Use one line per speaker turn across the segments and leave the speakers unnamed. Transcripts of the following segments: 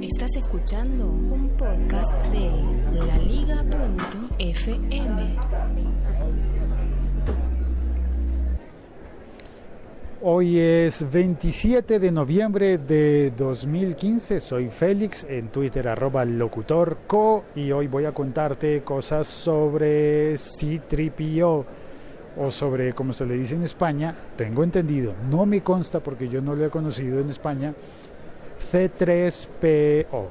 Estás escuchando un podcast de laliga.fm.
Hoy es 27 de noviembre de 2015, soy Félix, en Twitter arroba locutorco y hoy voy a contarte cosas sobre C-3PO o sobre, como se le dice en España, tengo entendido, no me consta porque yo no lo he conocido en España, C3PO.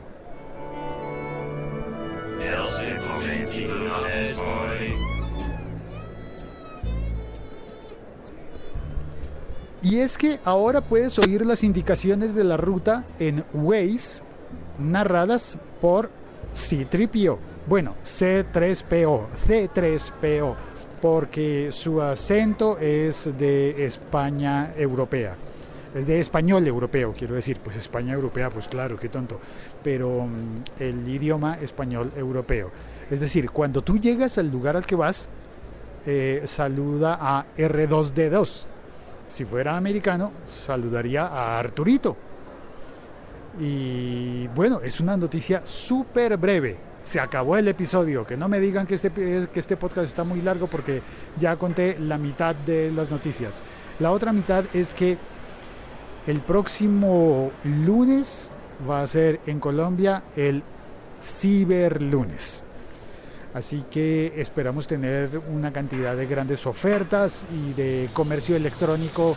Y es que ahora puedes oír las indicaciones de la ruta en Waze narradas por C-3PO. Bueno, C3PO, C3PO, porque su acento es de España europea. Es de español europeo, quiero decir, pues España europea, pues claro, qué tonto, pero mm, el idioma español europeo. Es decir, cuando tú llegas al lugar al que vas, eh, saluda a R2D2 si fuera americano, saludaría a Arturito. Y bueno, es una noticia súper breve. Se acabó el episodio. Que no me digan que este, que este podcast está muy largo porque ya conté la mitad de las noticias. La otra mitad es que el próximo lunes va a ser en Colombia el Ciberlunes. Así que esperamos tener una cantidad de grandes ofertas y de comercio electrónico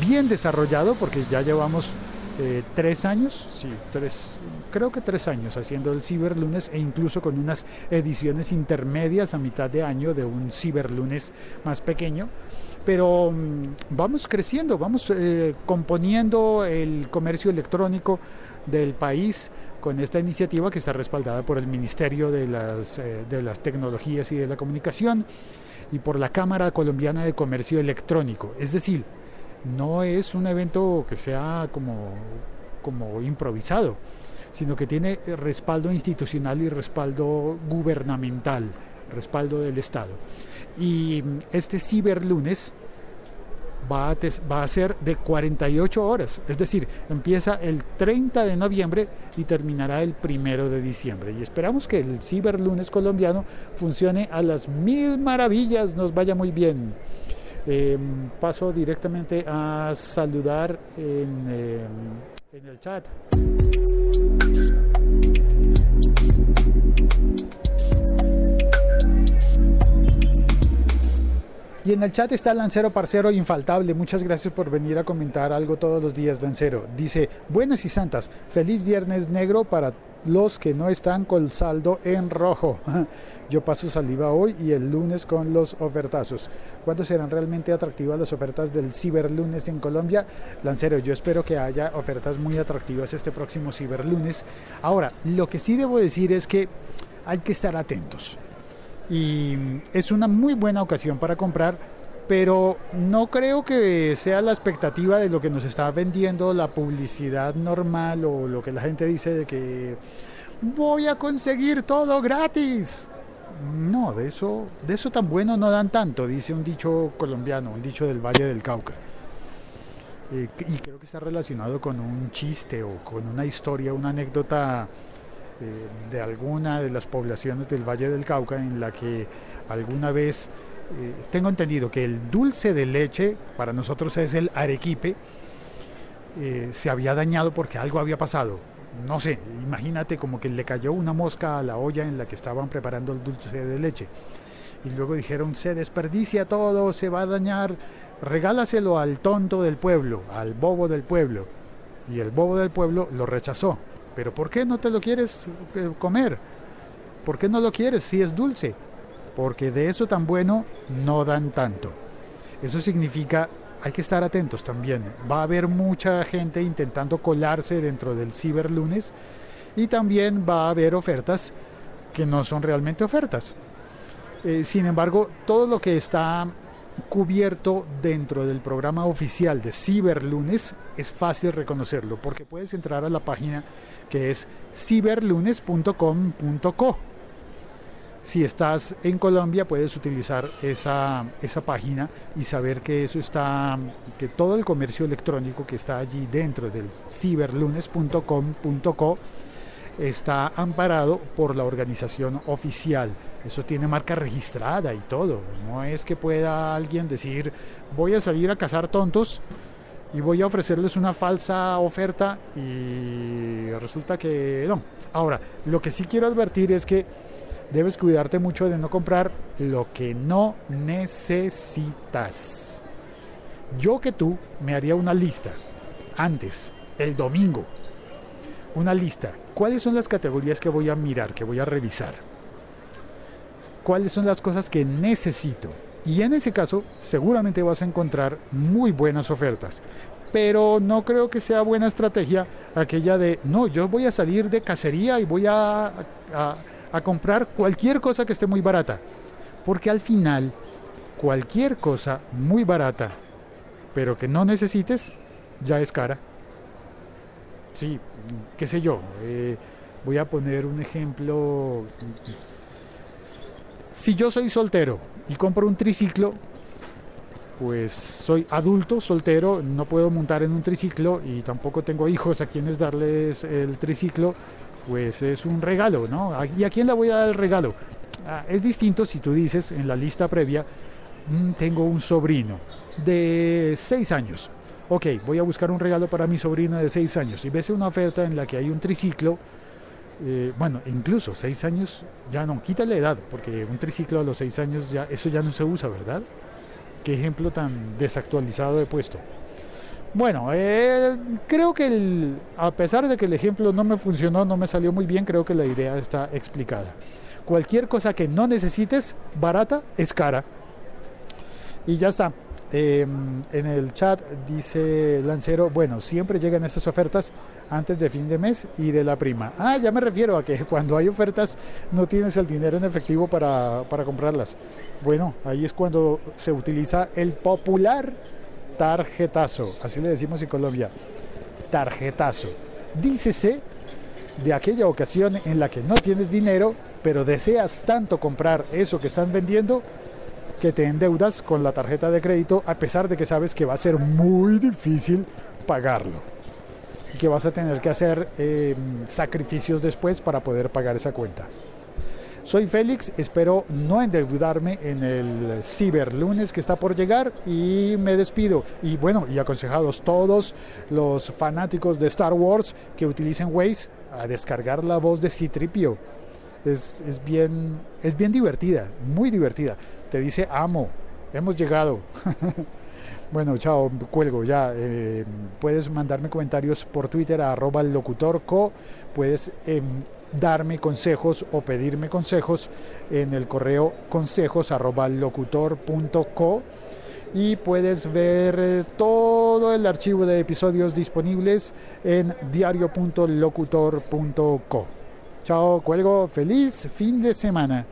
bien desarrollado, porque ya llevamos eh, tres años, sí, tres, creo que tres años haciendo el Ciberlunes e incluso con unas ediciones intermedias a mitad de año de un Ciberlunes más pequeño. Pero mm, vamos creciendo, vamos eh, componiendo el comercio electrónico del país con esta iniciativa que está respaldada por el Ministerio de las, eh, de las Tecnologías y de la Comunicación y por la Cámara Colombiana de Comercio Electrónico. Es decir, no es un evento que sea como, como improvisado, sino que tiene respaldo institucional y respaldo gubernamental, respaldo del Estado. Y este ciberlunes va a, va a ser de 48 horas, es decir, empieza el 30 de noviembre y terminará el 1 de diciembre. Y esperamos que el ciberlunes colombiano funcione a las mil maravillas, nos vaya muy bien. Em, paso directamente a saludar en, em, en el chat. Y en el chat está Lancero Parcero Infaltable. Muchas gracias por venir a comentar algo todos los días, Lancero. Dice, buenas y santas, feliz viernes negro para los que no están con saldo en rojo. Yo paso saliva hoy y el lunes con los ofertazos. ¿Cuándo serán realmente atractivas las ofertas del ciberlunes en Colombia? Lancero, yo espero que haya ofertas muy atractivas este próximo ciberlunes. Ahora, lo que sí debo decir es que hay que estar atentos y es una muy buena ocasión para comprar, pero no creo que sea la expectativa de lo que nos está vendiendo la publicidad normal o lo que la gente dice de que voy a conseguir todo gratis. No, de eso, de eso tan bueno no dan tanto, dice un dicho colombiano, un dicho del Valle del Cauca. Eh, y creo que está relacionado con un chiste o con una historia, una anécdota de alguna de las poblaciones del Valle del Cauca en la que alguna vez, eh, tengo entendido que el dulce de leche, para nosotros es el arequipe, eh, se había dañado porque algo había pasado. No sé, imagínate como que le cayó una mosca a la olla en la que estaban preparando el dulce de leche. Y luego dijeron, se desperdicia todo, se va a dañar, regálaselo al tonto del pueblo, al bobo del pueblo. Y el bobo del pueblo lo rechazó pero ¿por qué no te lo quieres eh, comer? ¿Por qué no lo quieres si es dulce? Porque de eso tan bueno no dan tanto. Eso significa hay que estar atentos también. Va a haber mucha gente intentando colarse dentro del ciberlunes y también va a haber ofertas que no son realmente ofertas. Eh, sin embargo, todo lo que está cubierto dentro del programa oficial de Ciberlunes es fácil reconocerlo porque puedes entrar a la página que es ciberlunes.com.co. Si estás en Colombia puedes utilizar esa, esa página y saber que eso está, que todo el comercio electrónico que está allí dentro del ciberlunes.com.co está amparado por la organización oficial. Eso tiene marca registrada y todo. No es que pueda alguien decir, voy a salir a cazar tontos y voy a ofrecerles una falsa oferta y resulta que no. Ahora, lo que sí quiero advertir es que debes cuidarte mucho de no comprar lo que no necesitas. Yo que tú me haría una lista antes, el domingo. Una lista. ¿Cuáles son las categorías que voy a mirar, que voy a revisar? ¿Cuáles son las cosas que necesito? Y en ese caso seguramente vas a encontrar muy buenas ofertas. Pero no creo que sea buena estrategia aquella de, no, yo voy a salir de cacería y voy a, a, comprar cualquier cosa que esté muy barata. Porque al final, cualquier cosa muy barata, pero que no necesites, ya es cara. Sí, qué sé yo. Eh, voy a poner un ejemplo. Si yo soy soltero y compro un triciclo, pues soy adulto, soltero, no puedo montar en un triciclo y tampoco tengo hijos a quienes darles el triciclo, pues es un regalo, ¿no? ¿Y a quién le voy a dar el regalo? Ah, es distinto si tú dices en la lista previa, mm, tengo un sobrino de 6 años. Ok, voy a buscar un regalo para mi sobrino de 6 años. Y ves una oferta en la que hay un triciclo, eh, bueno, incluso 6 años, ya no, quítale edad, porque un triciclo a los 6 años ya, eso ya no se usa, ¿verdad? Qué ejemplo tan desactualizado he puesto. Bueno, eh, creo que a pesar de que el ejemplo no me funcionó, no me salió muy bien, creo que la idea está explicada. Cualquier cosa que no necesites, barata, es cara. Y ya está. Eh, en el chat dice Lancero, bueno, siempre llegan estas ofertas antes de fin de mes y de la prima. Ah, ya me refiero a que cuando hay ofertas no tienes el dinero en efectivo para, para comprarlas. Bueno, ahí es cuando se utiliza el popular tarjetazo, así le decimos en Colombia, tarjetazo. Dícese de aquella ocasión en la que no tienes dinero, pero deseas tanto comprar eso que están vendiendo que te endeudas con la tarjeta de crédito a pesar de que sabes que va a ser muy difícil pagarlo y que vas a tener que hacer eh, sacrificios después para poder pagar esa cuenta. Soy Félix, espero no endeudarme en el ciberlunes que está por llegar y me despido. Y bueno, y aconsejados todos los fanáticos de Star Wars que utilicen Waze a descargar la voz de Citripio. Es, es, bien, es bien divertida, muy divertida. Te dice, amo, hemos llegado. bueno, chao, cuelgo ya. Eh, puedes mandarme comentarios por Twitter a arroba locutorco. Puedes eh, darme consejos o pedirme consejos en el correo consejos arroba y puedes ver eh, todo el archivo de episodios disponibles en diario.locutor.co. Chao, cuelgo, feliz fin de semana.